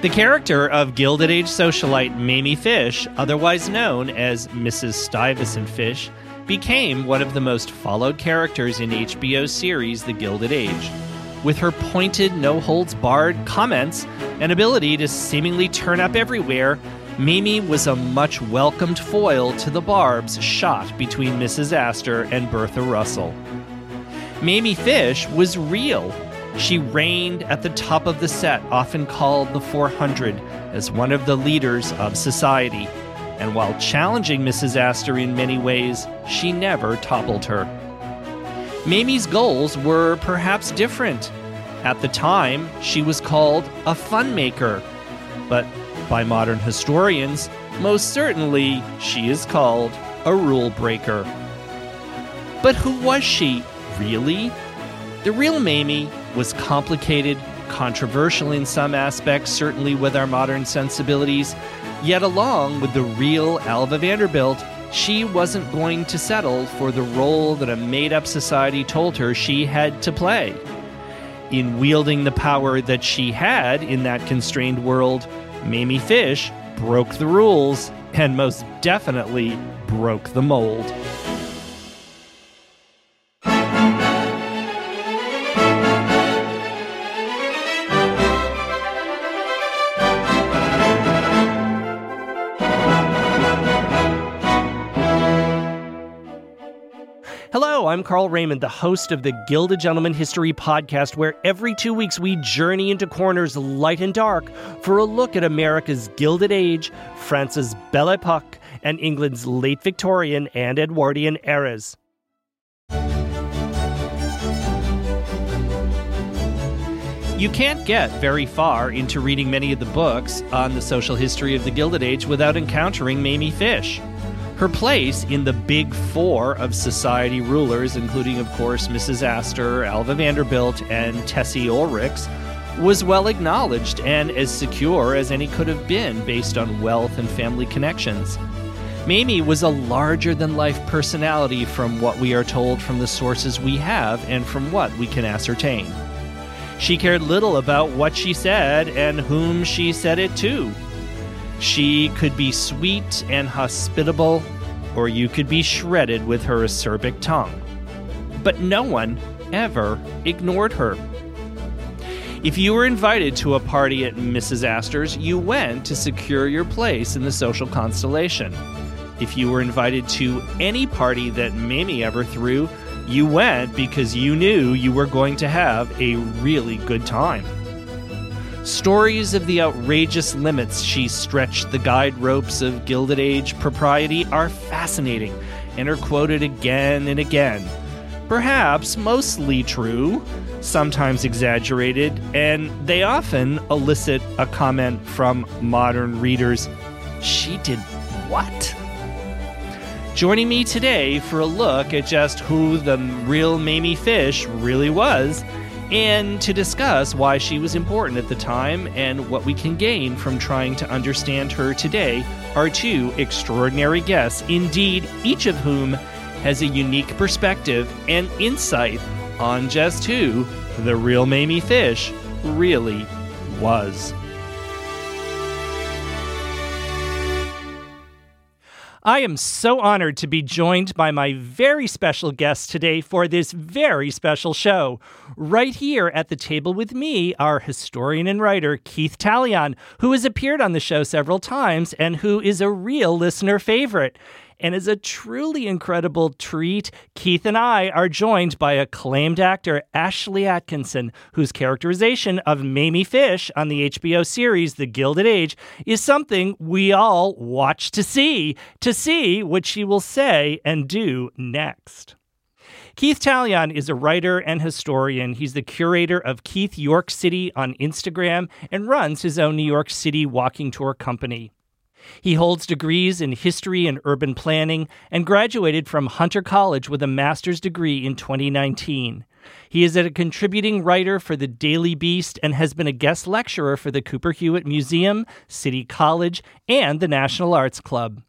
The character of Gilded Age socialite Mamie Fish, otherwise known as Mrs. Stuyvesant Fish, became one of the most followed characters in HBO's series The Gilded Age. With her pointed, no holds barred comments and ability to seemingly turn up everywhere, Mamie was a much welcomed foil to the barbs shot between Mrs. Astor and Bertha Russell. Mamie Fish was real. She reigned at the top of the set, often called the 400, as one of the leaders of society. And while challenging Mrs. Astor in many ways, she never toppled her. Mamie's goals were perhaps different. At the time, she was called a funmaker, but by modern historians, most certainly she is called a rule breaker. But who was she, really? The real Mamie was complicated, controversial in some aspects, certainly with our modern sensibilities. Yet, along with the real Alva Vanderbilt, she wasn't going to settle for the role that a made up society told her she had to play. In wielding the power that she had in that constrained world, Mamie Fish broke the rules and most definitely broke the mold. I'm Carl Raymond, the host of the Gilded Gentleman History Podcast, where every two weeks we journey into corners light and dark for a look at America's Gilded Age, France's Belle Epoque, and England's late Victorian and Edwardian eras. You can't get very far into reading many of the books on the social history of the Gilded Age without encountering Mamie Fish. Her place in the big four of society rulers, including, of course, Mrs. Astor, Alva Vanderbilt, and Tessie Oelrichs, was well acknowledged and as secure as any could have been based on wealth and family connections. Mamie was a larger than life personality from what we are told from the sources we have and from what we can ascertain. She cared little about what she said and whom she said it to. She could be sweet and hospitable, or you could be shredded with her acerbic tongue. But no one ever ignored her. If you were invited to a party at Mrs. Astor's, you went to secure your place in the social constellation. If you were invited to any party that Mamie ever threw, you went because you knew you were going to have a really good time. Stories of the outrageous limits she stretched the guide ropes of Gilded Age propriety are fascinating and are quoted again and again. Perhaps mostly true, sometimes exaggerated, and they often elicit a comment from modern readers She did what? Joining me today for a look at just who the real Mamie Fish really was and to discuss why she was important at the time and what we can gain from trying to understand her today are two extraordinary guests, indeed, each of whom has a unique perspective and insight on just who the real Mamie Fish really was. I am so honored to be joined by my very special guest today for this very special show. Right here at the table with me, our historian and writer, Keith Taillon, who has appeared on the show several times and who is a real listener favorite. And as a truly incredible treat, Keith and I are joined by acclaimed actor Ashlie Atkinson, whose characterization of Mamie Fish on the HBO series The Gilded Age is something we all watch to see, to see what she will say and do next. Keith Taillon is a writer and historian. He's the curator of Keith York City on Instagram and runs his own New York City walking tour company. He holds degrees in history and urban planning and graduated from Hunter College with a master's degree in 2019. He is a contributing writer for the Daily Beast and has been a guest lecturer for the Cooper Hewitt Museum, City College, and the National Arts Club.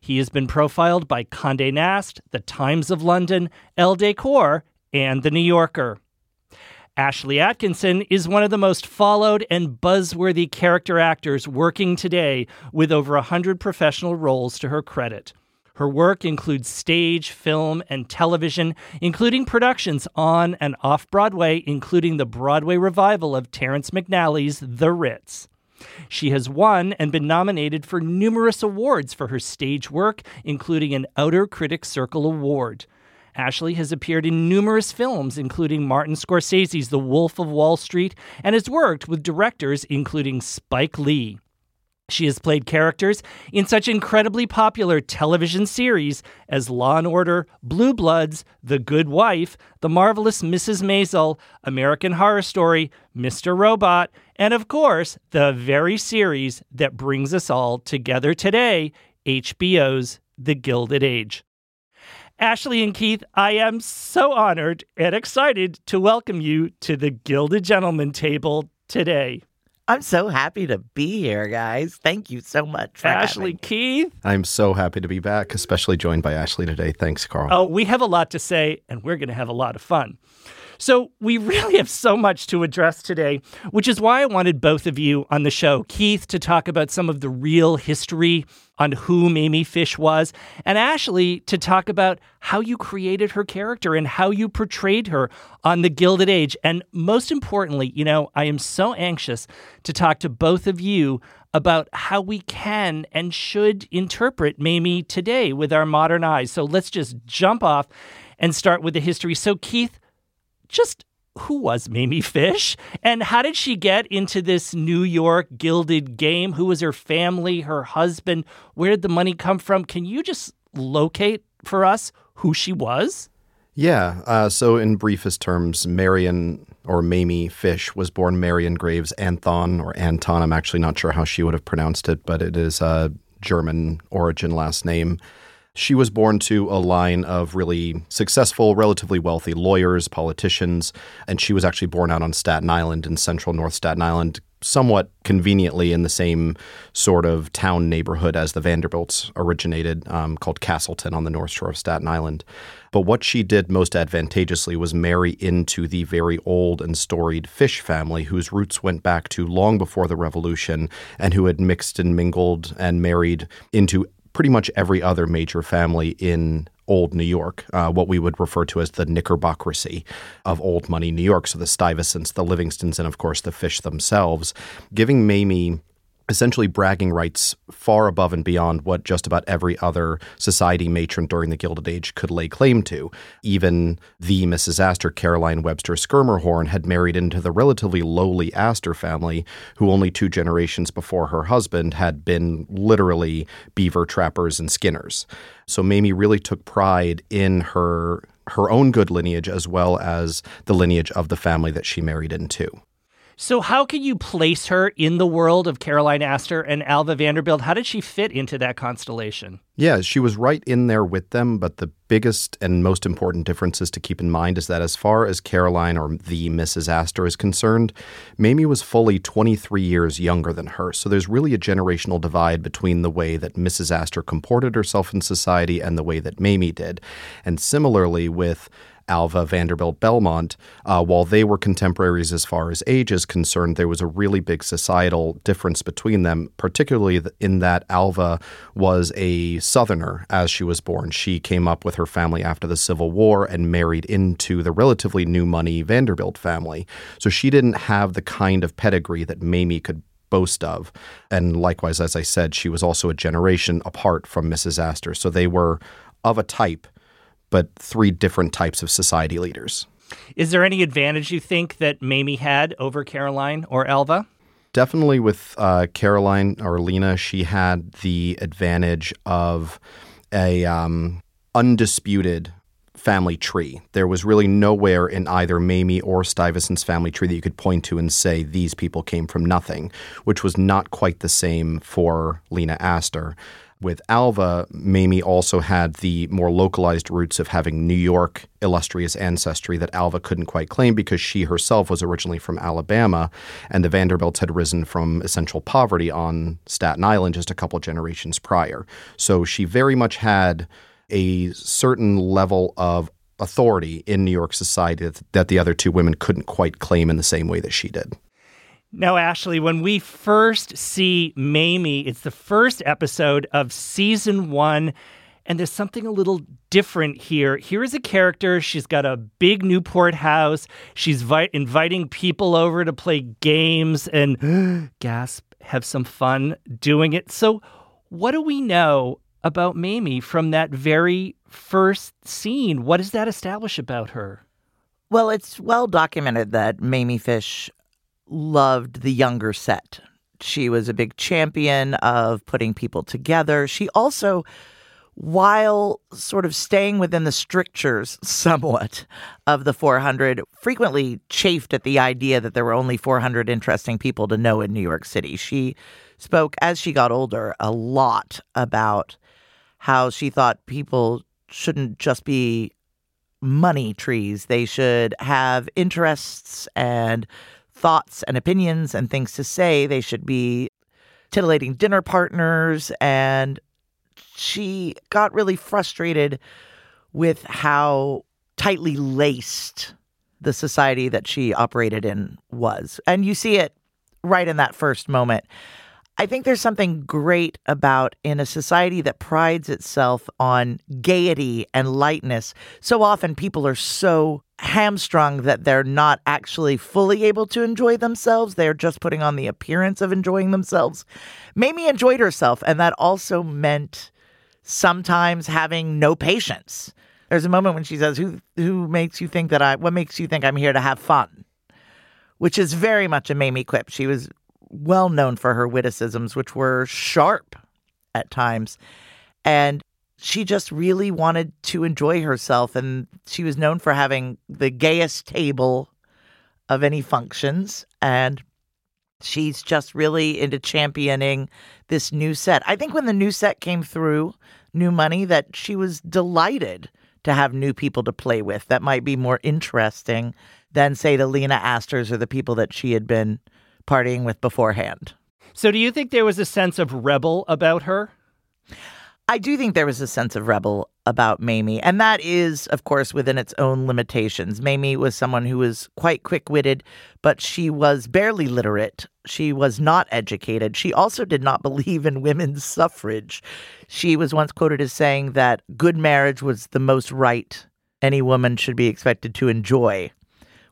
He has been profiled by Condé Nast, The Times of London, Elle Decor, and The New Yorker. Ashlie Atkinson is one of the most followed and buzzworthy character actors working today with over 100 professional roles to her credit. Her work includes stage, film, and television, including productions on and off Broadway, including the Broadway revival of Terrence McNally's The Ritz. She has won and been nominated for numerous awards for her stage work, including an Outer Critics Circle Award. Ashlie has appeared in numerous films, including Martin Scorsese's The Wolf of Wall Street, and has worked with directors including Spike Lee. She has played characters in such incredibly popular television series as Law and Order, Blue Bloods, The Good Wife, The Marvelous Mrs. Maisel, American Horror Story, Mr. Robot, and of course, the very series that brings us all together today, HBO's The Gilded Age. Ashlie and Keith, I am so honored and excited to welcome you to the Gilded Gentleman table today. I'm so happy to be here, guys. Thank you so much for Ashlie, having. Keith. I'm so happy to be back, especially joined by Ashlie today. Thanks, Carl. Oh, we have a lot to say, and we're going to have a lot of fun. So, we really have so much to address today, which is why I wanted both of you on the show. Keith to talk about some of the real history on who Mamie Fish was, and Ashlie to talk about how you created her character and how you portrayed her on The Gilded Age. And most importantly, you know, I am so anxious to talk to both of you about how we can and should interpret Mamie today with our modern eyes. So let's just jump off and start with the history. So, Keith, just who was Mamie Fish and how did she get into this New York gilded game? Who was her family, her husband? Where did the money come from? Can you just locate for us who she was? Yeah. Uh, so, in briefest terms, Marion or Mamie Fish was born Marion Graves Anthon or Anton. I'm actually not sure how she would have pronounced it, but it is a German origin last name. She was born to a line of really successful, relatively wealthy lawyers, politicians, and she was actually born out on Staten Island in central North Staten Island, somewhat conveniently in the same sort of town neighborhood as the Vanderbilts originated, um, called Castleton on the North Shore of Staten Island. But what she did most advantageously was marry into the very old and storied Fish family, whose roots went back to long before the Revolution and who had mixed and mingled and married into pretty much every other major family in old New York, uh, what we would refer to as the knickerbockeracy of old money New York. So the Stuyvesants, the Livingstons, and of course the Fish themselves, giving Mamie essentially bragging rights far above and beyond what just about every other society matron during the Gilded Age could lay claim to. Even the Mrs. Astor, Caroline Webster Schermerhorn, had married into the relatively lowly Astor family, who only two generations before her husband had been literally beaver trappers and skinners. So Mamie really took pride in her her own good lineage as well as the lineage of the family that she married into. So, how can you place her in the world of Caroline Astor and Alva Vanderbilt? How did she fit into that constellation? Yeah, she was right in there with them, but the biggest and most important differences to keep in mind is that as far as Caroline or the Mrs. Astor is concerned, Mamie was fully 23 years younger than her. So there's really a generational divide between the way that Mrs. Astor comported herself in society and the way that Mamie did. And similarly with Alva Vanderbilt Belmont, uh, while they were contemporaries as far as age is concerned, there was a really big societal difference between them, particularly in that Alva was a Southerner as she was born. She came up with her family after the Civil War and married into the relatively new money Vanderbilt family. So she didn't have the kind of pedigree that Mamie could boast of. And likewise, as I said, she was also a generation apart from Mrs. Astor. So they were of a type, but three different types of society leaders. Is there any advantage you think that Mamie had over Caroline or Elva? Definitely with uh, Caroline or Lena, she had the advantage of a um, undisputed family tree. There was really nowhere in either Mamie or Stuyvesant's family tree that you could point to and say these people came from nothing, which was not quite the same for Lena Astor. With Alva, Mamie also had the more localized roots of having New York illustrious ancestry that Alva couldn't quite claim because she herself was originally from Alabama, and the Vanderbilts had risen from essential poverty on Staten Island just a couple generations prior. So she very much had a certain level of authority in New York society that, the other two women couldn't quite claim in the same way that she did. Now, Ashlie, when we first see Mamie, it's the first episode of season one, and there's something a little different here. Here is a character. She's got a big Newport house. She's vi- inviting people over to play games and gasp, have some fun doing it. So, what do we know about Mamie from that very first scene. What does that establish about her? Well, it's well documented that Mamie Fish loved the younger set. She was a big champion of putting people together. She also, while sort of staying within the strictures somewhat of the 400, frequently chafed at the idea that there were only 400 interesting people to know in New York City. She spoke, as she got older, a lot about how she thought people shouldn't just be money trees. They should have interests and thoughts and opinions and things to say. They should be titillating dinner partners. And she got really frustrated with how tightly laced the society that she operated in was. And you see it right in that first moment. I think there's something great about in a society that prides itself on gaiety and lightness. So often people are so hamstrung that they're not actually fully able to enjoy themselves. They're just putting on the appearance of enjoying themselves. Mamie enjoyed herself, and that also meant sometimes having no patience. There's a moment when she says, "Who who makes you think that I what makes you think I'm here to have fun?" Which is very much a Mamie quip. She was well known for her witticisms, which were sharp at times. And she just really wanted to enjoy herself. And she was known for having the gayest table of any functions. And she's just really into championing this new set. I think when the new set came through, New Money, that she was delighted to have new people to play with that might be more interesting than, say, the Lena Astors or the people that she had been partying with beforehand. So, do you think there was a sense of rebel about her? I do think there was a sense of rebel about Mamie, and that is, of course, within its own limitations. Mamie was someone who was quite quick witted, but she was barely literate. She was not educated. She also did not believe in women's suffrage. She was once quoted as saying that good marriage was the most right any woman should be expected to enjoy,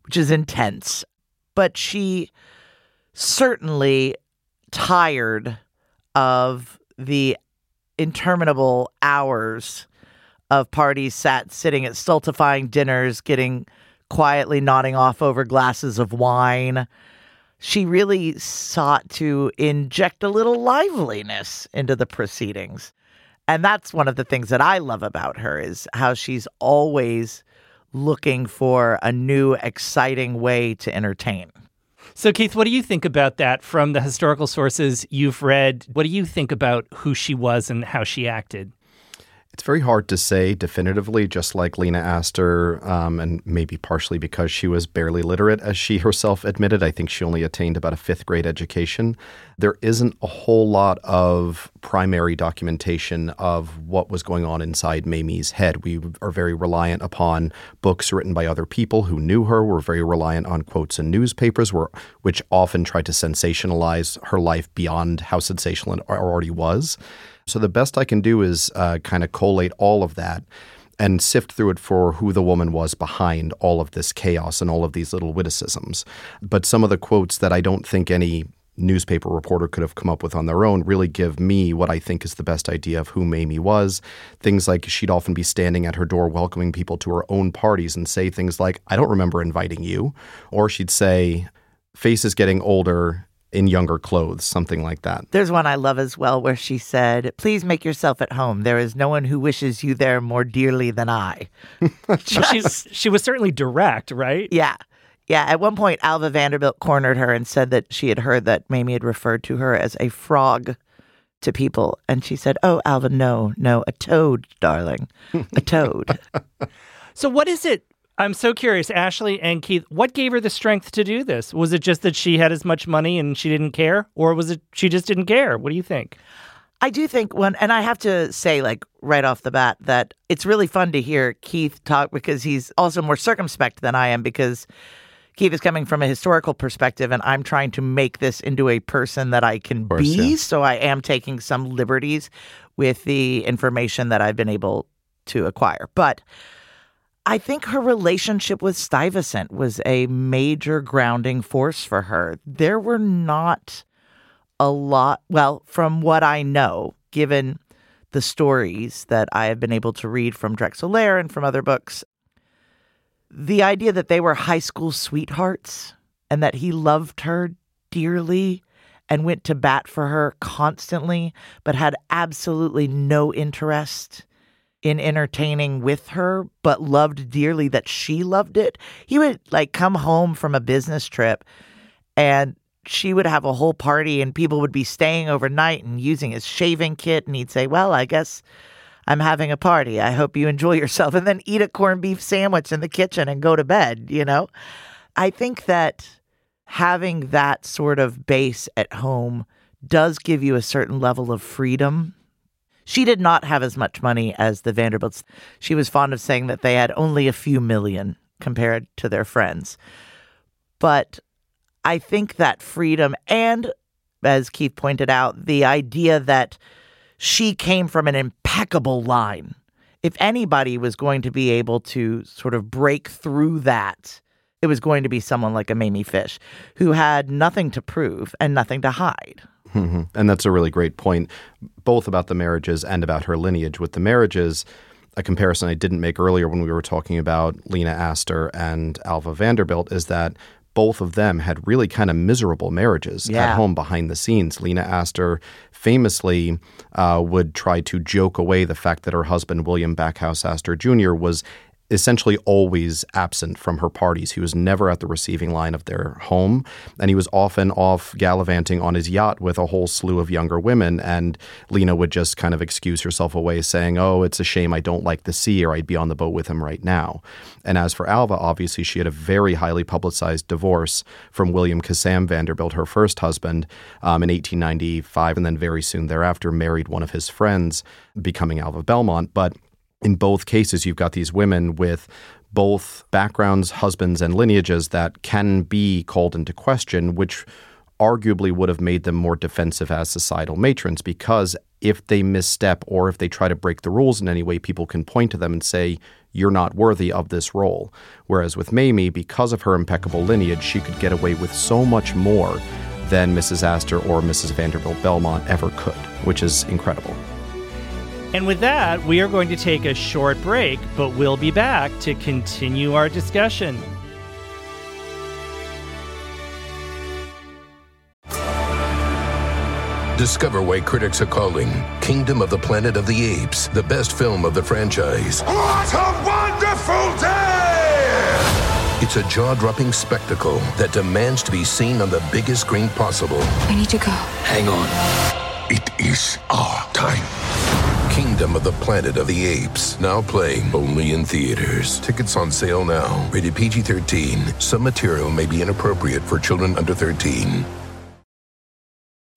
which is intense. But she certainly tired of the interminable hours of parties sat sitting at stultifying dinners, getting quietly nodding off over glasses of wine. She really sought to inject a little liveliness into the proceedings. And that's one of the things that I love about her is how she's always looking for a new exciting way to entertain. So, Keith, what do you think about that from the historical sources you've read? What do you think about who she was and how she acted? It's very hard to say definitively, just like Lena Astor, um, and maybe partially because she was barely literate, as she herself admitted. I think she only attained about a fifth grade education. There isn't a whole lot of primary documentation of what was going on inside Mamie's head. We are very reliant upon books written by other people who knew her. We're very reliant on quotes in newspapers, which often try to sensationalize her life beyond how sensational it already was. So the best I can do is uh, kind of collate all of that and sift through it for who the woman was behind all of this chaos and all of these little witticisms. But some of the quotes that I don't think any newspaper reporter could have come up with on their own really give me what I think is the best idea of who Mamie was. Things like she'd often be standing at her door welcoming people to her own parties and say things like, I don't remember inviting you. Or she'd say, Face is getting older in younger clothes, something like that. There's one I love as well where she said, Please make yourself at home. There is no one who wishes you there more dearly than I. She's, she was certainly direct, right? Yeah. Yeah. At one point, Alva Vanderbilt cornered her and said that she had heard that Mamie had referred to her as a frog to people. And she said, Oh, Alva, no, no, a toad, darling. A toad. so, what is it I'm so curious, Ashlie and Keith, what gave her the strength to do this? Was it just that she had as much money and she didn't care? Or was it she just didn't care? What do you think? I do think one, and I have to say, like, right off the bat, that it's really fun to hear Keith talk because he's also more circumspect than I am because Keith is coming from a historical perspective and I'm trying to make this into a person that I can course, be. Yeah. So I am taking some liberties with the information that I've been able to acquire. But I think her relationship with Stuyvesant was a major grounding force for her. There were not a lot, well, from what I know, given the stories that I have been able to read from Drexel Lehr and from other books, the idea that they were high school sweethearts and that he loved her dearly and went to bat for her constantly, but had absolutely no interest in entertaining with her, but loved dearly that she loved it. He would like come home from a business trip and she would have a whole party and people would be staying overnight and using his shaving kit. And he'd say, Well, I guess I'm having a party. I hope you enjoy yourself. And then eat a corned beef sandwich in the kitchen and go to bed, you know? I think that having that sort of base at home does give you a certain level of freedom she did not have as much money as the Vanderbilts. She was fond of saying that they had only a few million compared to their friends. But I think that freedom and, as Keith pointed out, the idea that she came from an impeccable line. If anybody was going to be able to sort of break through that, it was going to be someone like a Mamie Fish, who had nothing to prove and nothing to hide. Mm-hmm. And that's a really great point, both about the marriages and about her lineage. With the marriages, a comparison I didn't make earlier when we were talking about Lena Astor and Alva Vanderbilt is that both of them had really kind of miserable marriages yeah. at home behind the scenes. Lena Astor famously uh, would try to joke away the fact that her husband, William Backhouse Astor Jr., was essentially always absent from her parties. He was never at the receiving line of their home, and he was often off gallivanting on his yacht with a whole slew of younger women. And Lena would just kind of excuse herself away, saying, Oh, it's a shame I don't like the sea, or I'd be on the boat with him right now. And as for Alva, obviously, she had a very highly publicized divorce from William Kissam Vanderbilt, her first husband, um, in 1895, and then very soon thereafter married one of his friends, becoming Alva Belmont. But in both cases, you've got these women with both backgrounds, husbands, and lineages that can be called into question, which arguably would have made them more defensive as societal matrons because if they misstep or if they try to break the rules in any way, people can point to them and say, You're not worthy of this role. Whereas with Mamie, because of her impeccable lineage, she could get away with so much more than Mrs. Astor or Mrs. Vanderbilt Belmont ever could, which is incredible. And with that, we are going to take a short break, but we'll be back to continue our discussion. Discover why critics are calling Kingdom of the Planet of the Apes the best film of the franchise. What a wonderful day! It's a jaw dropping spectacle that demands to be seen on the biggest screen possible. We need to go. Hang on. It is our time. Kingdom of the Planet of the Apes, now playing only in theaters. Tickets on sale now. Rated PG 13. Some material may be inappropriate for children under 13.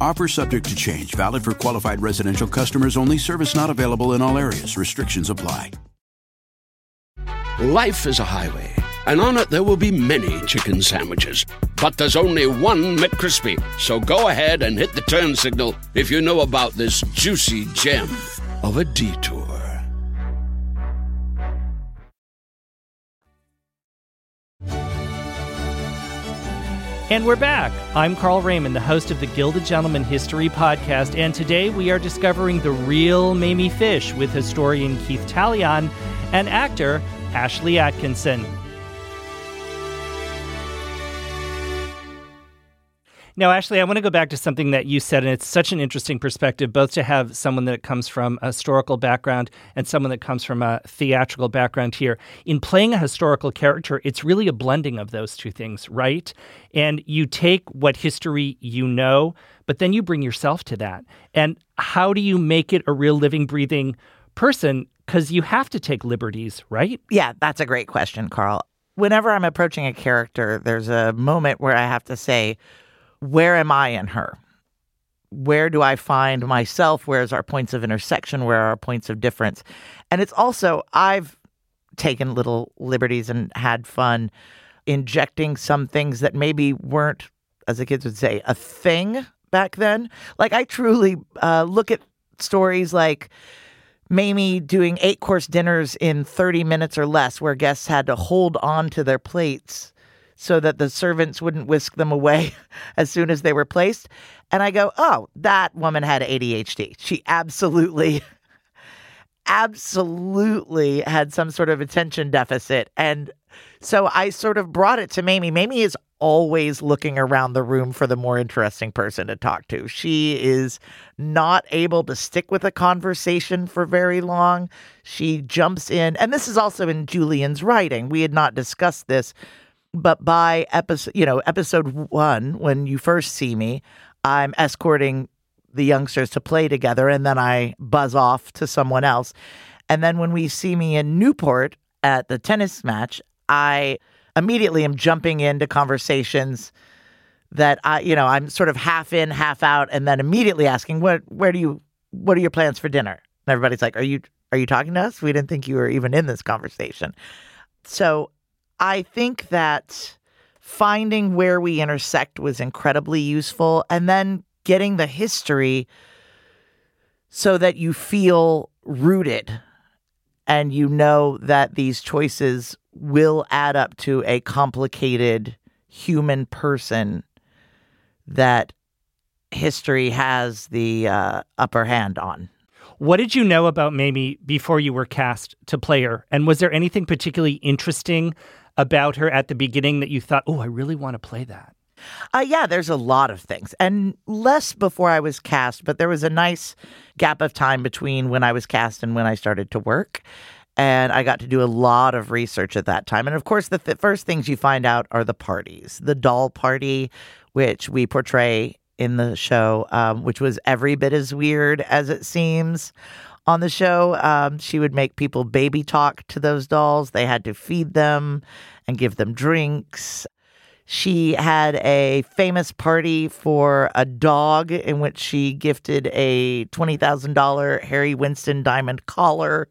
Offer subject to change, valid for qualified residential customers only, service not available in all areas. Restrictions apply. Life is a highway, and on it there will be many chicken sandwiches. But there's only one McCrispy. So go ahead and hit the turn signal if you know about this juicy gem of a detour. And we're back. I'm Carl Raymond, the host of the Gilded Gentleman History Podcast, and today we are discovering the real Mamie Fish with historian Keith Taillon and actor Ashlie Atkinson. Now, Ashlie, I want to go back to something that you said, and it's such an interesting perspective, both to have someone that comes from a historical background and someone that comes from a theatrical background here. In playing a historical character, it's really a blending of those two things, right? And you take what history you know, but then you bring yourself to that. And how do you make it a real living, breathing person? Because you have to take liberties, right? Yeah, that's a great question, Carl. Whenever I'm approaching a character, there's a moment where I have to say, where am I in her? Where do I find myself? Where's our points of intersection? Where are our points of difference? And it's also, I've taken little liberties and had fun injecting some things that maybe weren't, as the kids would say, a thing back then. Like, I truly uh, look at stories like, Mamie doing eight course dinners in 30 minutes or less, where guests had to hold on to their plates so that the servants wouldn't whisk them away as soon as they were placed. And I go, oh, that woman had ADHD. She absolutely, absolutely had some sort of attention deficit. And so I sort of brought it to Mamie. Mamie is always looking around the room for the more interesting person to talk to. She is not able to stick with a conversation for very long. She jumps in, and this is also in Julian's writing. We had not discussed this, but by episode, you know, episode one, when you first see me, I'm escorting the youngsters to play together, and then I buzz off to someone else. And then when we see me in Newport at the tennis match, I immediately am jumping into conversations that I, you know, I'm sort of half in, half out, and then immediately asking, "What? Where do you? What are your plans for dinner?" And everybody's like, "Are you? Are you talking to us? We didn't think you were even in this conversation." So I think that finding where we intersect was incredibly useful, and then getting the history so that you feel rooted and you know that these choices will add up to a complicated human person that history has the uh, upper hand on. What did you know about Mamie before you were cast to play her? And was there anything particularly interesting about her at the beginning that you thought, oh, I really want to play that? Uh, yeah, there's a lot of things, and less before I was cast, but there was a nice gap of time between when I was cast and when I started to work. And I got to do a lot of research at that time. And of course, the th- first things you find out are the parties. The doll party, which we portray in the show, um, which was every bit as weird as it seems on the show. Um, she would make people baby talk to those dolls. They had to feed them and give them drinks. She had a famous party for a dog in which she gifted a $20,000 Harry Winston diamond collar.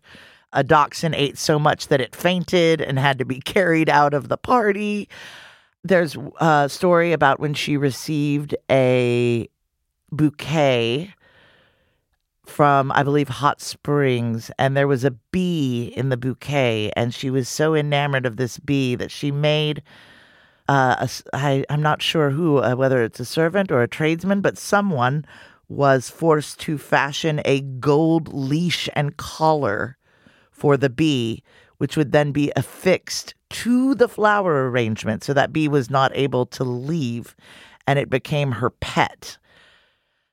A dachshund ate so much that it fainted and had to be carried out of the party. There's a story about when she received a bouquet from, I believe, Hot Springs, and there was a bee in the bouquet, and she was so enamored of this bee that she made. Uh, a, I, I'm not sure who, uh, whether it's a servant or a tradesman, but someone was forced to fashion a gold leash and collar for the bee, which would then be affixed to the flower arrangement so that Bee was not able to leave and it became her pet.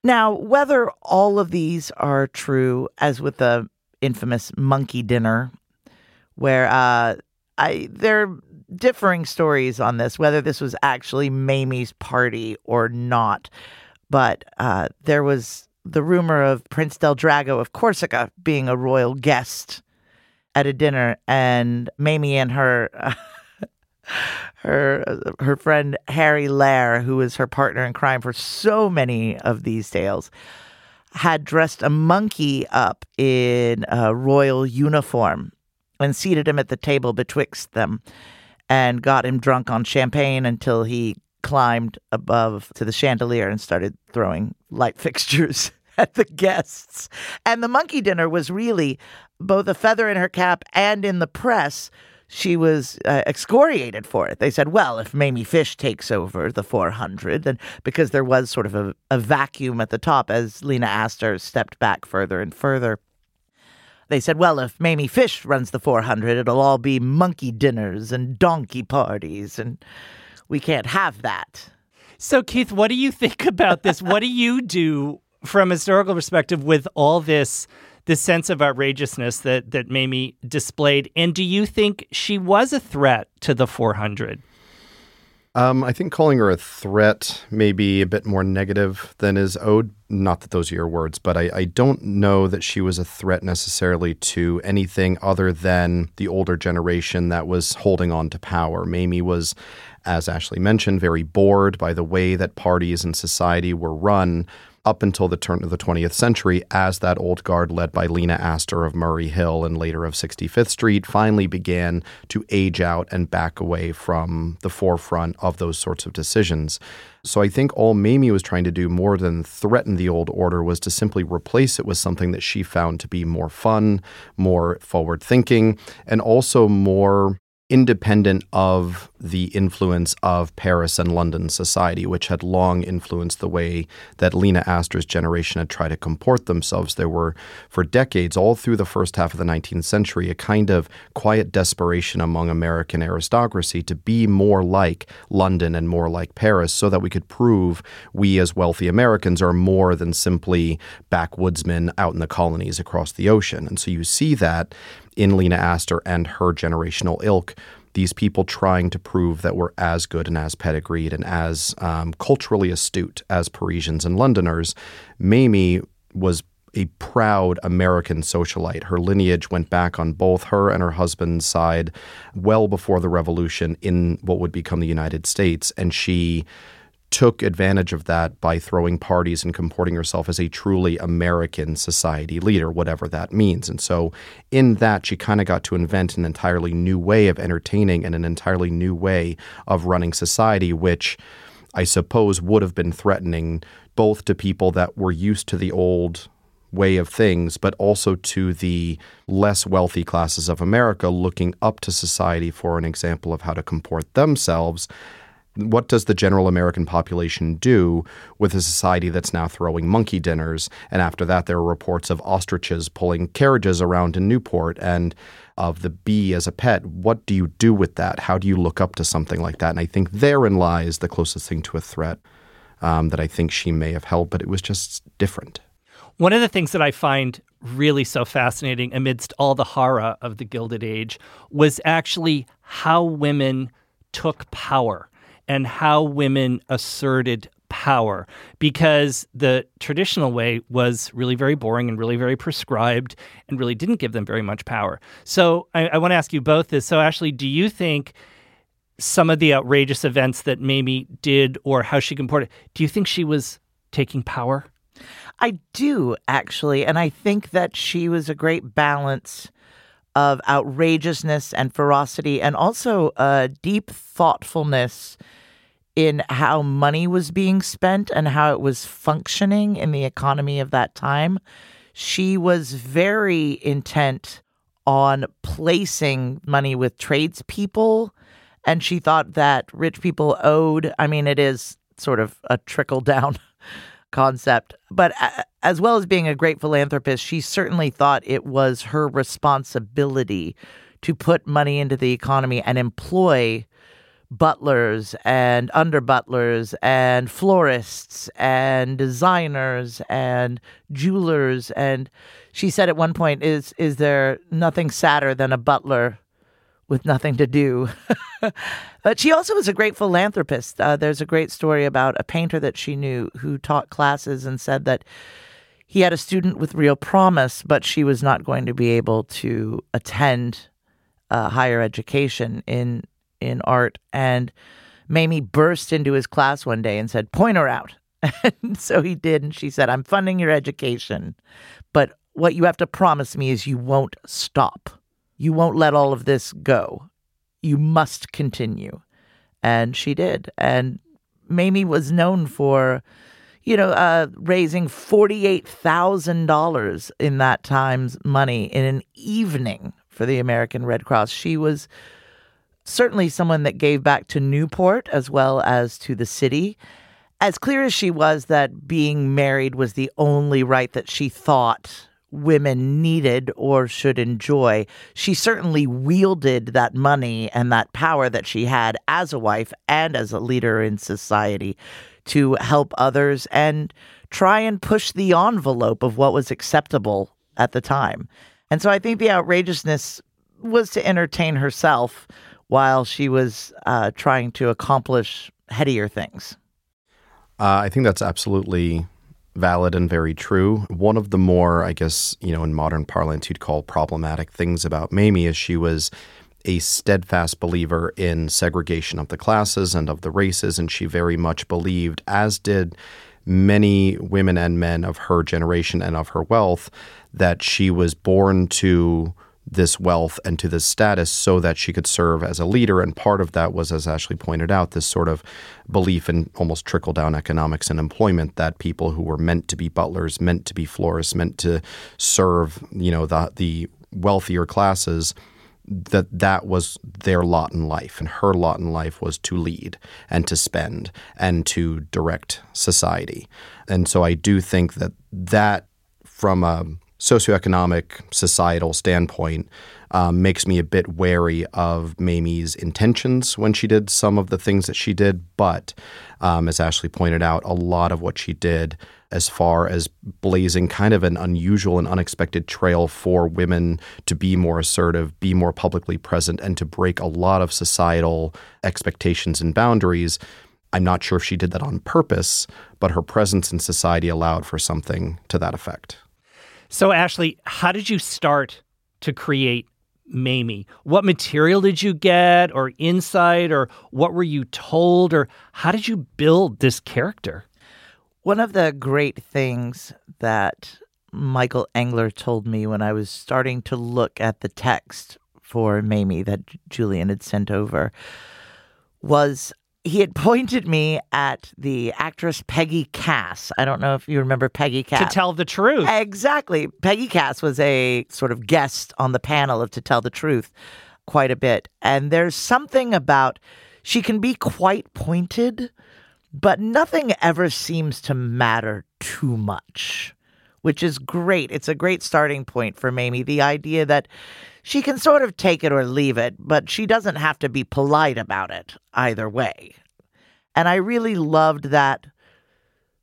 Now, whether all of these are true, as with the infamous monkey dinner, where uh, I there are differing stories on this, whether this was actually Mamie's party or not. But uh, there was the rumor of Prince del Drago of Corsica being a royal guest at a dinner, and Mamie and her. her her friend Harry Lehr, who was her partner in crime for so many of these tales, had dressed a monkey up in a royal uniform and seated him at the table betwixt them and got him drunk on champagne until he climbed above to the chandelier and started throwing light fixtures at the guests. And the monkey dinner was really both a feather in her cap and in the press. She was uh, excoriated for it. They said, well, if Mamie Fish takes over the 400, and because there was sort of a, a vacuum at the top as Lena Astor stepped back further and further. They said, well, if Mamie Fish runs the 400, it'll all be monkey dinners and donkey parties, and we can't have that. So, Keith, what do you think about this? what do you do from a historical perspective with all this? This sense of outrageousness that that Mamie displayed, and do you think she was a threat to the 400? Um, I think calling her a threat may be a bit more negative than is owed. Not that those are your words, but I, I don't know that she was a threat necessarily to anything other than the older generation that was holding on to power. Mamie was, as Ashlie mentioned, very bored by the way that parties and society were run up until the turn of the 20th century as that old guard led by Lena Astor of Murray Hill and later of 65th Street finally began to age out and back away from the forefront of those sorts of decisions. So I think all Mamie was trying to do more than threaten the old order was to simply replace it with something that she found to be more fun, more forward thinking, and also more independent of the influence of Paris and London society, which had long influenced the way that Lena Astor's generation had tried to comport themselves. There were, for decades, all through the first half of the 19th century, a kind of quiet desperation among American aristocracy to be more like London and more like Paris so that we could prove we, as wealthy Americans, are more than simply backwoodsmen out in the colonies across the ocean. And so you see that in Lena Astor and her generational ilk, these people trying to prove that we're as good and as pedigreed and as um, culturally astute as Parisians and Londoners. Mamie was a proud American socialite. Her lineage went back on both her and her husband's side well before the revolution in what would become the United States. And she took advantage of that by throwing parties and comporting herself as a truly American society leader, whatever that means. And so, in that, she kind of got to invent an entirely new way of entertaining and an entirely new way of running society, which I suppose would have been threatening both to people that were used to the old way of things, but also to the less wealthy classes of America looking up to society for an example of how to comport themselves what does the general American population do with a society that's now throwing monkey dinners? And after that, there are reports of ostriches pulling carriages around in Newport and of the bee as a pet. What do you do with that? How do you look up to something like that? And I think therein lies the closest thing to a threat um, that I think she may have held, but it was just different. One of the things that I find really so fascinating amidst all the horror of the Gilded Age was actually how women took power and how women asserted power because the traditional way was really very boring and really very prescribed and really didn't give them very much power. So I, I want to ask you both this. So, Ashlie, do you think some of the outrageous events that Mamie did or how she comported, do you think she was taking power? I do, actually. And I think that she was a great balance of outrageousness and ferocity and also a deep thoughtfulness in how money was being spent and how it was functioning in the economy of that time. She was very intent on placing money with tradespeople. And she thought that rich people owed, I mean, it is sort of a trickle down concept. But as well as being a great philanthropist, she certainly thought it was her responsibility to put money into the economy and employ butlers and under butlers and florists and designers and jewelers and she said at one point is is there nothing sadder than a butler with nothing to do but she also was a great philanthropist uh, there's a great story about a painter that she knew who taught classes and said that he had a student with real promise but she was not going to be able to attend uh, higher education in in art. And Mamie burst into his class one day and said, Point her out. And so he did. And she said, I'm funding your education. But what you have to promise me is you won't stop. You won't let all of this go. You must continue. And she did. And Mamie was known for, you know, uh, raising $48,000 in that time's money in an evening for the American Red Cross. She was certainly someone that gave back to Newport as well as to the city. As clear as she was that being married was the only right that she thought women needed or should enjoy, she certainly wielded that money and that power that she had as a wife and as a leader in society to help others and try and push the envelope of what was acceptable at the time. And so I think the outrageousness was to entertain herself while she was uh, trying to accomplish headier things. Uh, I think that's absolutely valid and very true. One of the more, I guess, you know, in modern parlance, you'd call problematic things about Mamie is she was a steadfast believer in segregation of the classes and of the races, and she very much believed, as did many women and men of her generation and of her wealth, that she was born to this wealth and to this status so that she could serve as a leader. And part of that was, as Ashlie pointed out, this sort of belief in almost trickle down economics and employment that people who were meant to be butlers, meant to be florists, meant to serve, you know, the the wealthier classes that that was their lot in life and her lot in life was to lead and to spend and to direct society and so i do think that that from a socioeconomic, societal standpoint um, makes me a bit wary of Mamie's intentions when she did some of the things that she did. But um, as Ashlie pointed out, a lot of what she did, as far as blazing kind of an unusual and unexpected trail for women to be more assertive, be more publicly present, and to break a lot of societal expectations and boundaries. I'm not sure if she did that on purpose, but her presence in society allowed for something to that effect. So, Ashlie, how did you start to create Mamie? What material did you get, or insight, or what were you told, or how did you build this character? One of the great things that Michael Engler told me when I was starting to look at the text for Mamie that Julian had sent over was he had pointed me at the actress Peggy Cass. I don't know if you remember Peggy Cass. To tell the truth. Exactly. Peggy Cass was a sort of guest on the panel of To Tell the Truth quite a bit. And there's something about she can be quite pointed, but nothing ever seems to matter too much, which is great. It's a great starting point for Mamie. The idea that she can sort of take it or leave it, but she doesn't have to be polite about it either way. And I really loved that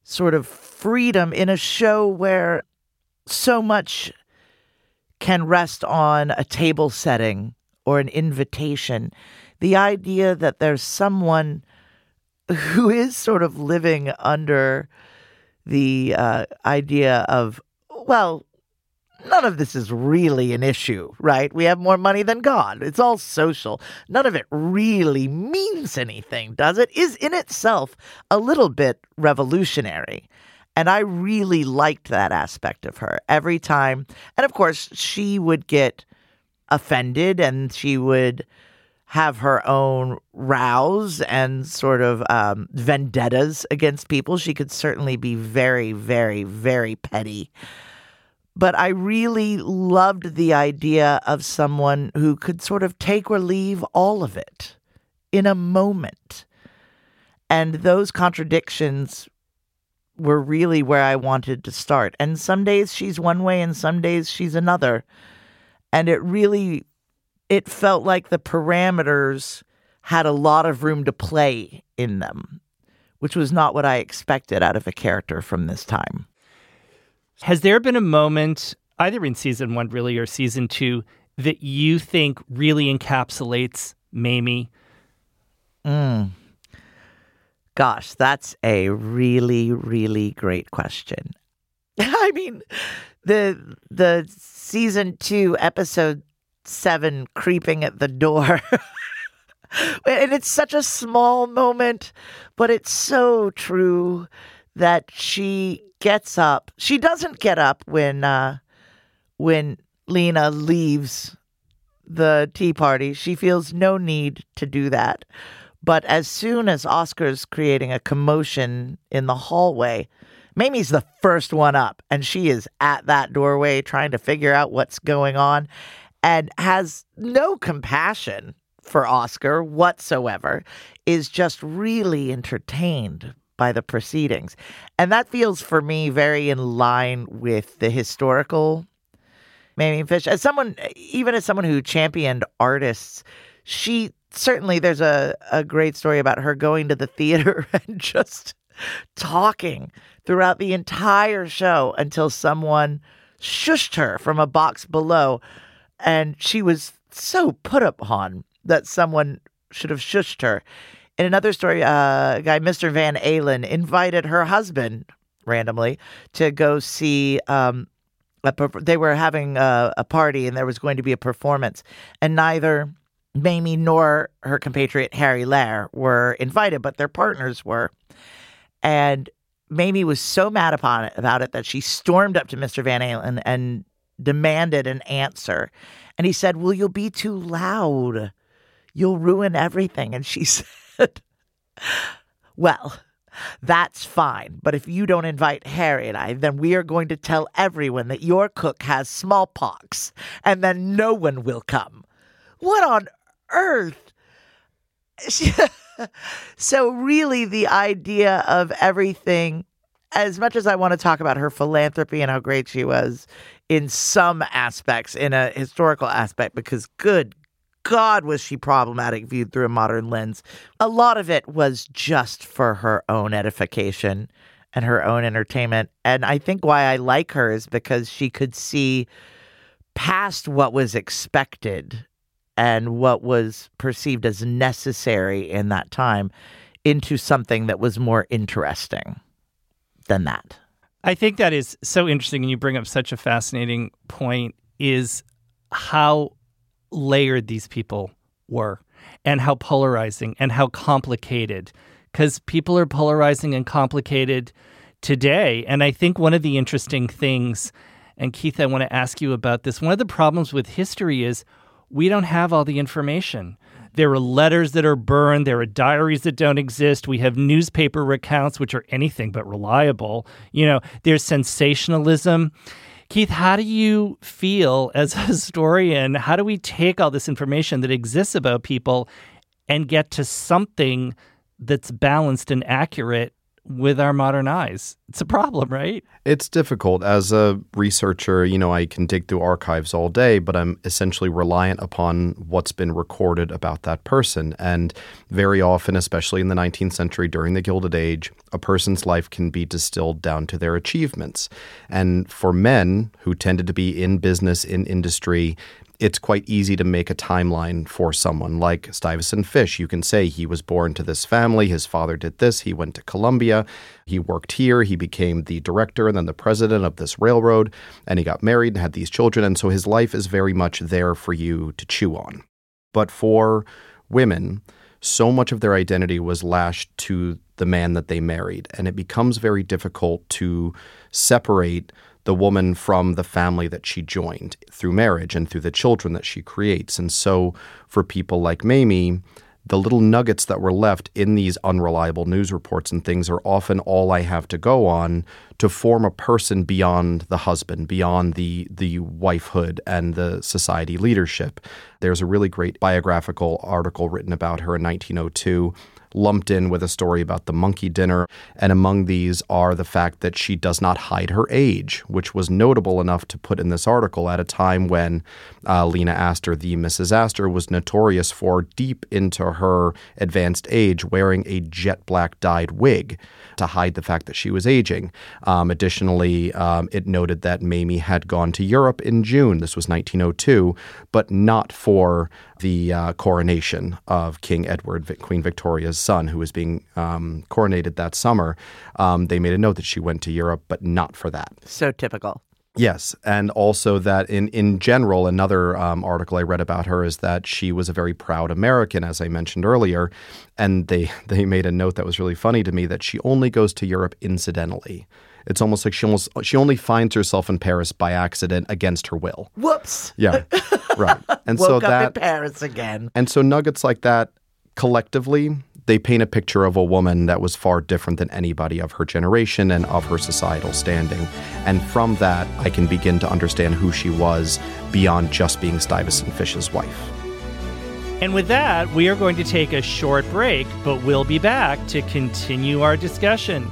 sort of freedom in a show where so much can rest on a table setting or an invitation. The idea that there's someone who is sort of living under the uh, idea of, well, none of this is really an issue, right? We have more money than God. It's all social. None of it really means anything, does it? Is in itself a little bit revolutionary. And I really liked that aspect of her every time. And of course, she would get offended and she would have her own rows and sort of um, vendettas against people. She could certainly be very, very, very petty but I really loved the idea of someone who could sort of take or leave all of it in a moment. And those contradictions were really where I wanted to start. And some days she's one way and some days she's another. And it really it felt like the parameters had a lot of room to play in them, which was not what I expected out of a character from this time. Has there been a moment, either in season one, really, or season two, that you think really encapsulates Mamie? Mm. Gosh, that's a really, really great question. I mean, the the season two, episode seven, creeping at the door. and it's such a small moment, but it's so true that she gets up. She doesn't get up when uh, when Lena leaves the tea party. She feels no need to do that. But as soon as Oscar's creating a commotion in the hallway, Mamie's the first one up, and she is at that doorway trying to figure out what's going on and has no compassion for Oscar whatsoever, is just really entertained by the proceedings. And that feels for me very in line with the historical Mamie Fish. As someone, even as someone who championed artists, she certainly, there's a, a great story about her going to the theater and just talking throughout the entire show until someone shushed her from a box below. And she was so put upon that someone should have shushed her. In another story, uh, a guy, Mr. Van Allen, invited her husband randomly to go see. Um, a, they were having a, a party and there was going to be a performance, and neither Mamie nor her compatriot Harry Lehr were invited, but their partners were. And Mamie was so mad upon it about it that she stormed up to Mr. Van Allen and demanded an answer. And he said, Well, you'll be too loud you'll ruin everything. And she said, Well, that's fine. But if you don't invite Harry and I, then we are going to tell everyone that your cook has smallpox, and then no one will come. What on earth? so, really, the idea of everything, as much as I want to talk about her philanthropy and how great she was in some aspects, in a historical aspect, because good God, was she problematic viewed through a modern lens. A lot of it was just for her own edification and her own entertainment. And I think why I like her is because she could see past what was expected and what was perceived as necessary in that time into something that was more interesting than that. I think that is so interesting and you bring up such a fascinating point is how layered these people were and how polarizing and how complicated because people are polarizing and complicated today. And I think one of the interesting things, and Keith, I want to ask you about this. One of the problems with history is we don't have all the information. There are letters that are burned. There are diaries that don't exist. We have newspaper recounts, which are anything but reliable. You know, there's sensationalism. Keith, how do you feel as a historian? How do we take all this information that exists about people and get to something that's balanced and accurate with our modern eyes. It's a problem, right? It's difficult. As a researcher, you know, I can dig through archives all day, but I'm essentially reliant upon what's been recorded about that person. And very often, especially in the 19th century during the Gilded Age, a person's life can be distilled down to their achievements. And for men who tended to be in business, in industry, it's quite easy to make a timeline for someone like Stuyvesant Fish. You can say he was born to this family, his father did this, he went to Columbia, he worked here, he became the director and then the president of this railroad, and he got married and had these children. And so his life is very much there for you to chew on. But for women, so much of their identity was lashed to the man that they married. And it becomes very difficult to separate the woman from the family that she joined through marriage and through the children that she creates. And so for people like Mamie, the little nuggets that were left in these unreliable news reports and things are often all I have to go on to form a person beyond the husband, beyond the the wifehood and the society leadership. There's a really great biographical article written about her in 1902 lumped in with a story about the monkey dinner. And among these are the fact that she does not hide her age, which was notable enough to put in this article at a time when uh, Lena Astor, the Mrs. Astor, was notorious for deep into her advanced age wearing a jet black dyed wig to hide the fact that she was aging. Um, additionally, um, it noted that Mamie had gone to Europe in June. This was 1902, but not for the uh, coronation of King Edward, Queen Victoria's son, who was being um, coronated that summer. Um, they made a note that she went to Europe, but not for that. So typical. Yes, and also that in in general, another um, article I read about her is that she was a very proud American, as I mentioned earlier, and they they made a note that was really funny to me that she only goes to Europe incidentally. It's almost like she almost she only finds herself in Paris by accident against her will. Whoops. Yeah, right. And so up that Paris again. and so nuggets like that collectively they paint a picture of a woman that was far different than anybody of her generation and of her societal standing. And from that, I can begin to understand who she was beyond just being Stuyvesant Fish's wife. And with that, we are going to take a short break, but we'll be back to continue our discussion.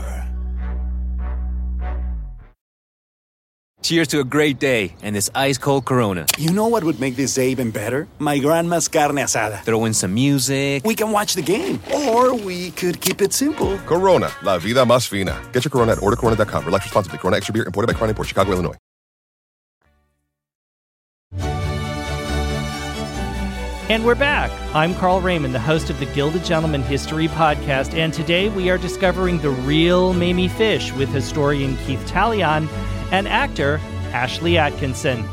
Cheers to a great day and this ice cold Corona. You know what would make this day even better? My grandma's carne asada. Throw in some music. We can watch the game. Or we could keep it simple. Corona, la vida más fina. Get your Corona at ordercorona.com. Relax responsibly. Corona Extra Beer, imported by Crown Port, Chicago, Illinois. And we're back. I'm Carl Raymond, the host of the Gilded Gentleman History Podcast, and today we are discovering the real Mamie Fish with historian Keith Taillon and actor Ashlie Atkinson.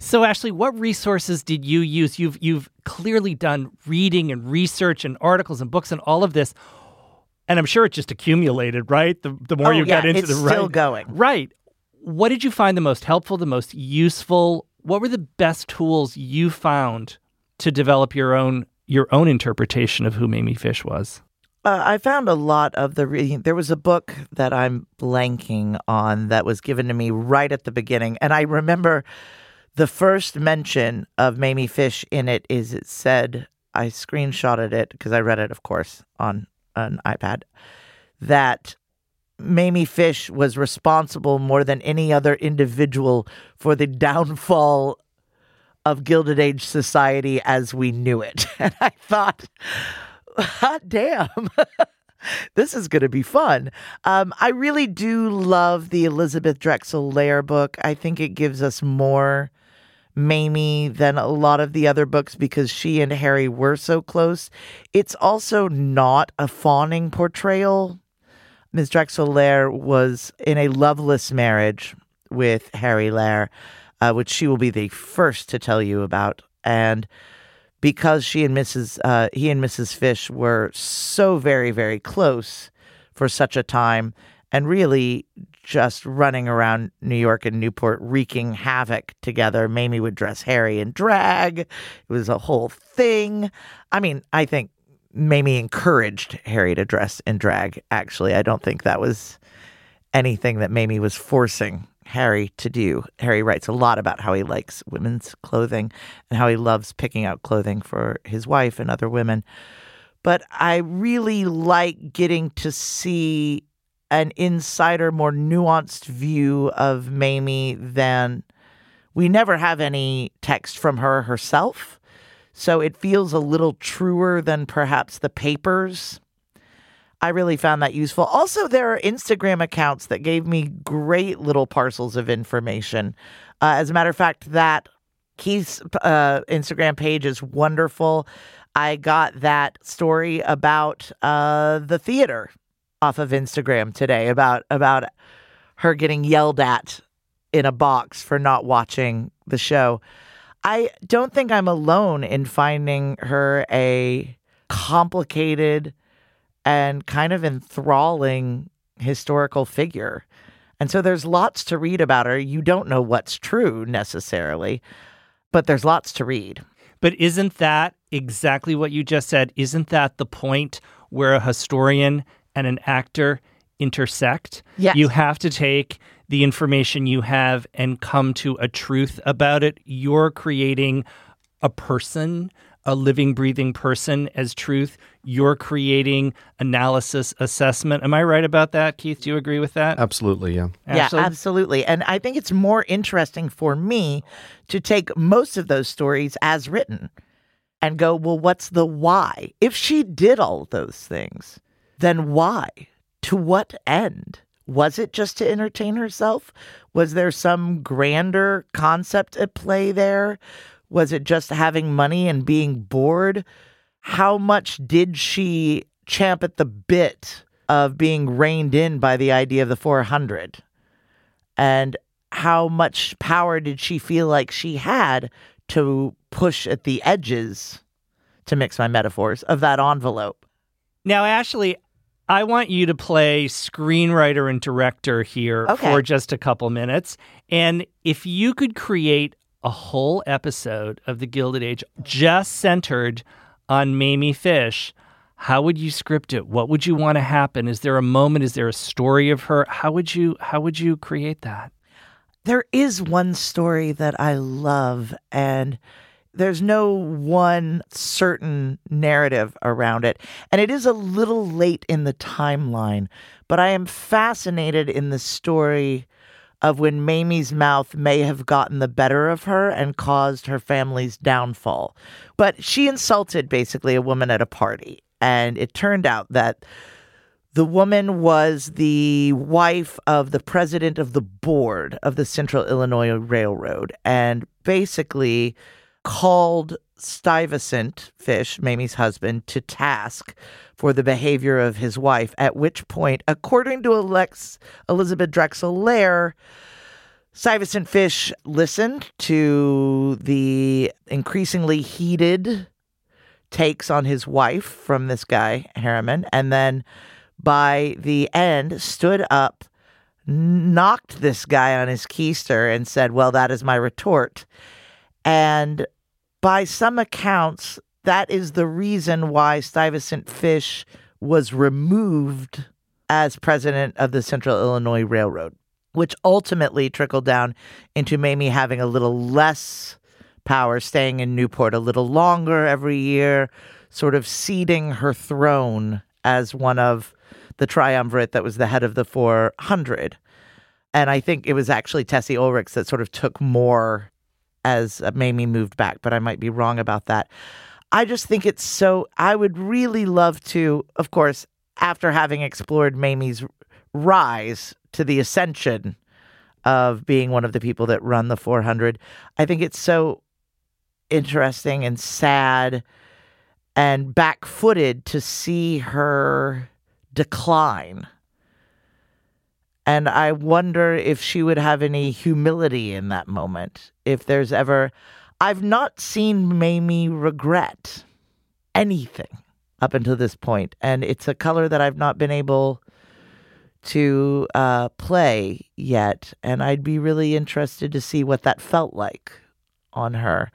So, Ashlie, what resources did you use? You've you've clearly done reading and research and articles and books and all of this, and I'm sure it just accumulated, right? The the more Oh, you yeah, got into it's the still right, going. right. What did you find the most helpful, the most useful? What were the best tools you found to develop your own your own interpretation of who Mamie Fish was? Uh, I found a lot of the reading. There was a book that I'm blanking on that was given to me right at the beginning. And I remember the first mention of Mamie Fish in it is it said, I screenshotted it because I read it, of course, on an iPad, that Mamie Fish was responsible more than any other individual for the downfall of Gilded Age society as we knew it. And I thought, hot damn. this is going to be fun. Um, I really do love the Elizabeth Drexel Lehr book. I think it gives us more Mamie than a lot of the other books because she and Harry were so close. It's also not a fawning portrayal. Ms. Drexel Lehr was in a loveless marriage with Harry Lehr, uh, which she will be the first to tell you about. And because she and Mrs. Uh, he and Mrs. Fish were so very very close for such a time, and really just running around New York and Newport wreaking havoc together. Mamie would dress Harry in drag. It was a whole thing. I mean, I think Mamie encouraged Harry to dress in drag. Actually, I don't think that was anything that Mamie was forcing Harry to do. Harry writes a lot about how he likes women's clothing and how he loves picking out clothing for his wife and other women. But I really like getting to see an insider, more nuanced view of Mamie than we never have any text from her herself. So it feels a little truer than perhaps the papers. I really found that useful. Also, there are Instagram accounts that gave me great little parcels of information. Uh, as a matter of fact, that Keith's uh, Instagram page is wonderful. I got that story about uh, the theater off of Instagram today about about her getting yelled at in a box for not watching the show. I don't think I'm alone in finding her a complicated and kind of enthralling historical figure. And so there's lots to read about her. You don't know what's true necessarily, but there's lots to read. But isn't that exactly what you just said? Isn't that the point where a historian and an actor intersect? Yes. You have to take the information you have and come to a truth about it. You're creating a person, a living, breathing person as truth. You're creating analysis, assessment. Am I right about that, Keith? Do you agree with that? Absolutely, yeah. Yeah, absolutely. And I think it's more interesting for me to take most of those stories as written and go, well, what's the why? If she did all those things, then why? To what end? Was it just to entertain herself? Was there some grander concept at play there? Was it just having money and being bored? How much did she champ at the bit of being reined in by the idea of the 400? And how much power did she feel like she had to push at the edges, to mix my metaphors, of that envelope? Now, Ashlie, I want you to play screenwriter and director here Okay. for just a couple minutes. And if you could create a whole episode of The Gilded Age just centered on Mamie Fish, how would you script it? What would you want to happen? Is there a moment? Is there a story of her? How would you how would you create that? There is one story that I love, and there's no one certain narrative around it. And it is a little late in the timeline, but I am fascinated in the story of when Mamie's mouth may have gotten the better of her and caused her family's downfall. But she insulted basically a woman at a party. And it turned out that the woman was the wife of the president of the board of the Central Illinois Railroad and basically called Stuyvesant Fish, Mamie's husband, to task for the behavior of his wife, at which point, according to Alex, Elizabeth Drexel Lehr, Stuyvesant Fish listened to the increasingly heated takes on his wife from this guy, Harriman, and then by the end stood up, knocked this guy on his keister, and said, Well, that is my retort. And by some accounts, that is the reason why Stuyvesant Fish was removed as president of the Central Illinois Railroad, which ultimately trickled down into Mamie having a little less power, staying in Newport a little longer every year, sort of ceding her throne as one of the triumvirate that was the head of the 400. And I think it was actually Tessie Oelrichs that sort of took more as uh, Mamie moved back, but I might be wrong about that. I just think it's so. I would really love to, of course, after having explored Mamie's rise to the ascension of being one of the people that run the 400, I think it's so interesting and sad and back footed to see her decline. And I wonder if she would have any humility in that moment. If there's ever, I've not seen Mamie regret anything up until this point, and it's a color that I've not been able to uh, play yet. And I'd be really interested to see what that felt like on her.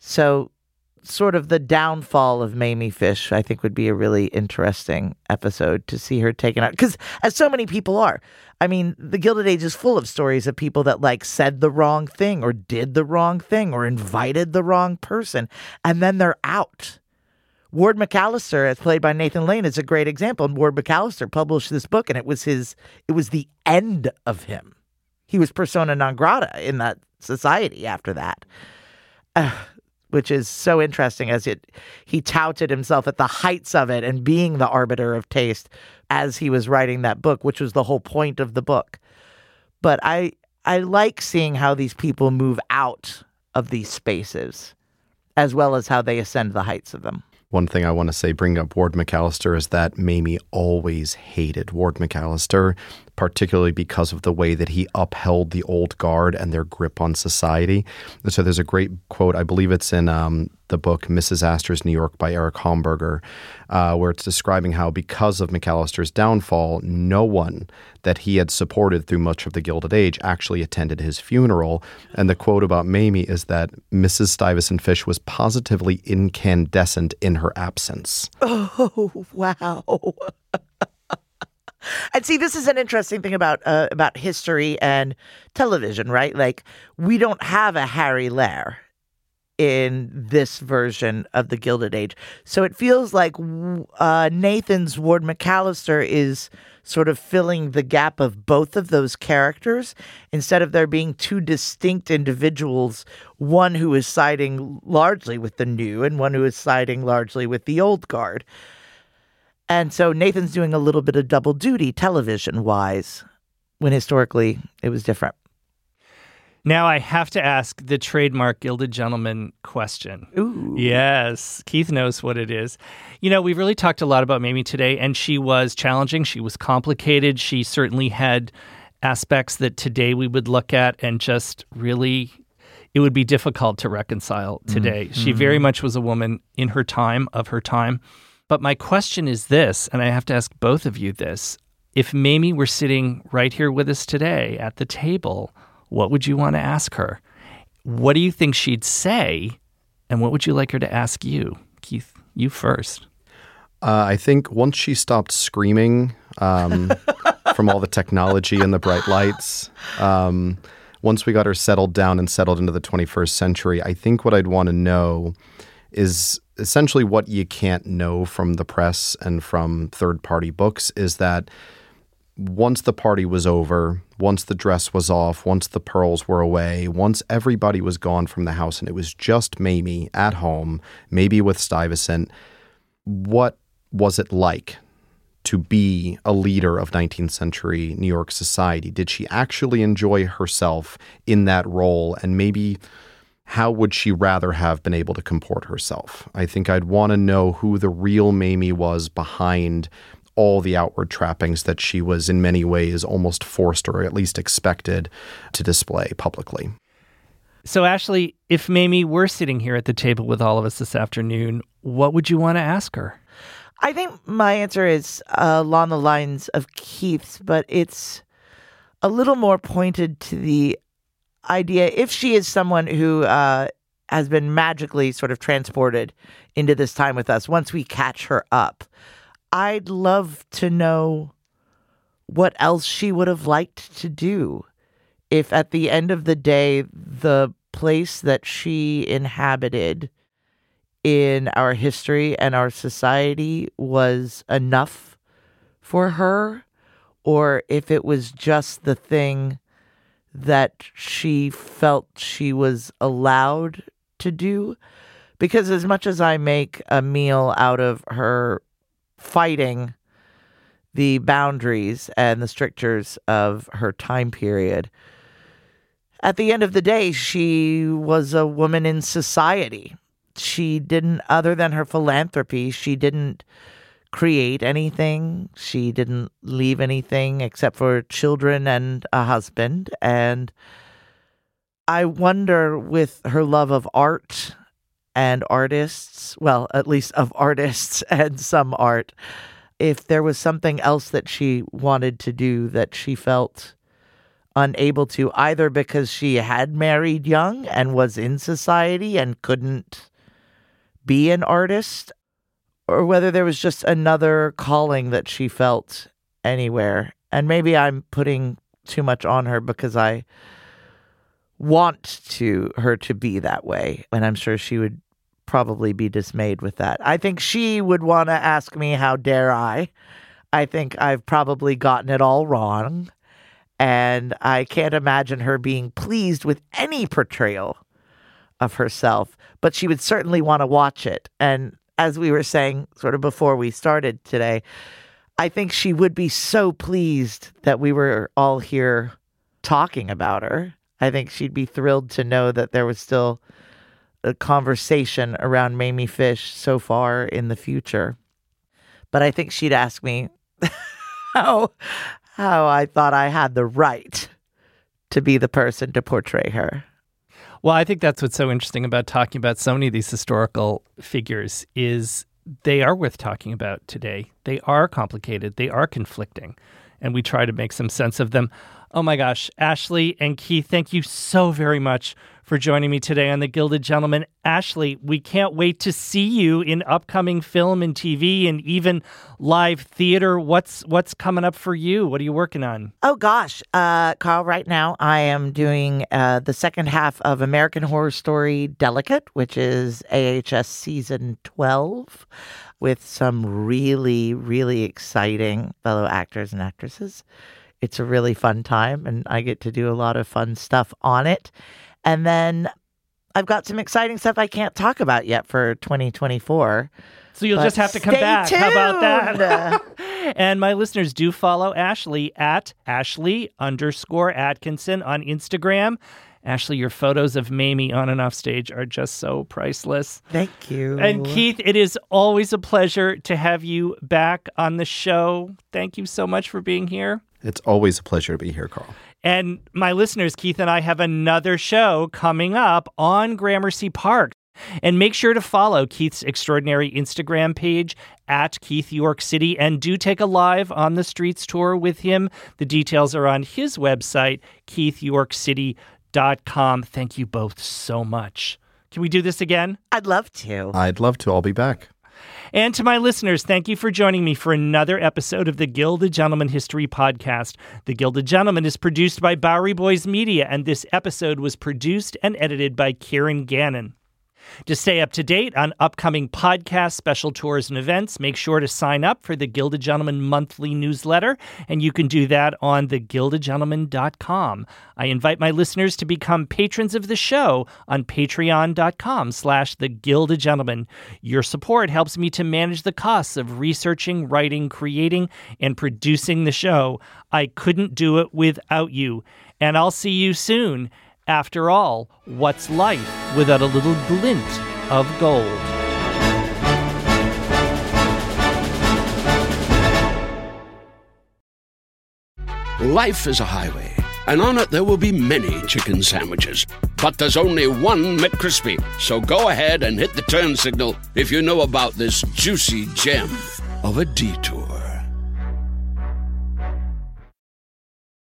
So, sort of the downfall of Mamie Fish, I think would be a really interesting episode to see her taken out. Because, as so many people are, I mean, the Gilded Age is full of stories of people that like said the wrong thing or did the wrong thing or invited the wrong person, and then they're out. Ward McAllister, as played by Nathan Lane, is a great example. And Ward McAllister published this book, and it was his, it was the end of him. He was persona non grata in that society after that. Uh, which is so interesting as it he touted himself at the heights of it and being the arbiter of taste as he was writing that book, which was the whole point of the book. But I I like seeing how these people move out of these spaces as well as how they ascend the heights of them. One thing I want to say, bring up Ward McAllister, is that Mamie always hated Ward McAllister, particularly because of the way that he upheld the old guard and their grip on society. And so there's a great quote, I believe it's in um, the book Mrs. Astor's New York by Eric Homberger, uh, where it's describing how because of McAllister's downfall, no one that he had supported through much of the Gilded Age actually attended his funeral. And the quote about Mamie is that Mrs. Stuyvesant Fish was positively incandescent in her absence. Oh, wow. and see, this is an interesting thing about uh, about history and television, right? Like, we don't have a Harry Lehr in this version of the Gilded Age, so it feels like uh, Nathan's Ward McAllister is sort of filling the gap of both of those characters instead of there being two distinct individuals, one who is siding largely with the new and one who is siding largely with the old guard. And so Nathan's doing a little bit of double duty television wise, when historically it was different. Now I have to ask the trademark Gilded Gentleman question. Ooh. Yes, Keith knows what it is. You know, we've really talked a lot about Mamie today, and she was challenging. She was complicated. She certainly had aspects that today we would look at and just really it would be difficult to reconcile today. Mm-hmm. She very much was a woman in her time of her time. But my question is this, and I have to ask both of you this. If Mamie were sitting right here with us today at the table, what would you want to ask her? What do you think she'd say? And what would you like her to ask you? Keith, you first. Uh, I think once she stopped screaming um, from all the technology and the bright lights, um, once we got her settled down and settled into the 21st century, I think what I'd want to know is essentially what you can't know from the press and from third party books is that once the party was over, once the dress was off, once the pearls were away, once everybody was gone from the house and it was just Mamie at home, maybe with Stuyvesant, what was it like to be a leader of 19th century New York society? Did she actually enjoy herself in that role and maybe how would she rather have been able to comport herself? I think I'd want to know who the real Mamie was behind all the outward trappings that she was in many ways almost forced or at least expected to display publicly. So, Ashlie, if Mamie were sitting here at the table with all of us this afternoon, what would you want to ask her? I think my answer is uh, along the lines of Keith's, but it's a little more pointed to the idea if she is someone who uh, has been magically sort of transported into this time with us once we catch her up i'd love to know what else she would have liked to do if at the end of the day the place that she inhabited in our history and our society was enough for her or if it was just the thing that she felt she was allowed to do. Because as much as I make a meal out of her fighting the boundaries and the strictures of her time period, at the end of the day, she was a woman in society. She didn't, other than her philanthropy, she didn't create anything. She didn't leave anything except for children and a husband. And I wonder, with her love of art and artists, well, at least of artists and some art, if there was something else that she wanted to do that she felt unable to, either because she had married young and was in society and couldn't be an artist, or whether there was just another calling that she felt anywhere. And maybe I'm putting too much on her because I want to her to be that way and I'm sure she would probably be dismayed with that. I think she would want to ask me how dare I. I think I've probably gotten it all wrong and I can't imagine her being pleased with any portrayal of herself, but she would certainly want to watch it. And as we were saying sort of before we started today, I think she would be so pleased that we were all here talking about her. I think she'd be thrilled to know that there was still a conversation around Mamie Fish so far in the future. But I think she'd ask me how how I thought I had the right to be the person to portray her. Well, I think that's what's so interesting about talking about so many of these historical figures is they are worth talking about today. They are complicated, they are conflicting, and we try to make some sense of them. Oh my gosh, Ashlie and Keith, thank you so very much for joining me today on The Gilded Gentleman. Ashlie, we can't wait to see you in upcoming film and TV and even live theater. What's what's coming up for you? What are you working on? Oh gosh, uh, Carl, right now I am doing uh, the second half of American Horror Story Delicate, which is AHS season 12 with some really, really exciting fellow actors and actresses. It's a really fun time, and I get to do a lot of fun stuff on it. And then I've got some exciting stuff I can't talk about yet for 2024. So you'll just have to come back. How about that? and my listeners do follow Ashlie at Ashley underscore Atkinson on Instagram. Ashlie, your photos of Mamie on and off stage are just so priceless. Thank you. And Keith, it is always a pleasure to have you back on the show. Thank you so much for being here. It's always a pleasure to be here, Carl. And my listeners, Keith and I have another show coming up on Gramercy Park. And make sure to follow Keith's extraordinary Instagram page at Keith York City and do take a live on the streets tour with him. The details are on his website, keithyorkcity.com. Thank you both so much. Can we do this again? I'd love to. I'd love to. I'll be back. And to my listeners, thank you for joining me for another episode of the Gilded Gentleman History Podcast. The Gilded Gentleman is produced by Bowery Boys Media, and this episode was produced and edited by Kieran Gannon. To stay up to date on upcoming podcasts, special tours, and events, make sure to sign up for the Gilded Gentleman monthly newsletter, and you can do that on thegildedgentleman.com. I invite my listeners to become patrons of the show on patreon.com slash the. Your support helps me to manage the costs of researching, writing, creating, and producing the show. I couldn't do it without you. And I'll see you soon. After all, what's life without a little glint of gold? Life is a highway, and on it there will be many chicken sandwiches. But there's only one McCrispy. So go ahead and hit the turn signal if you know about this juicy gem of a detour.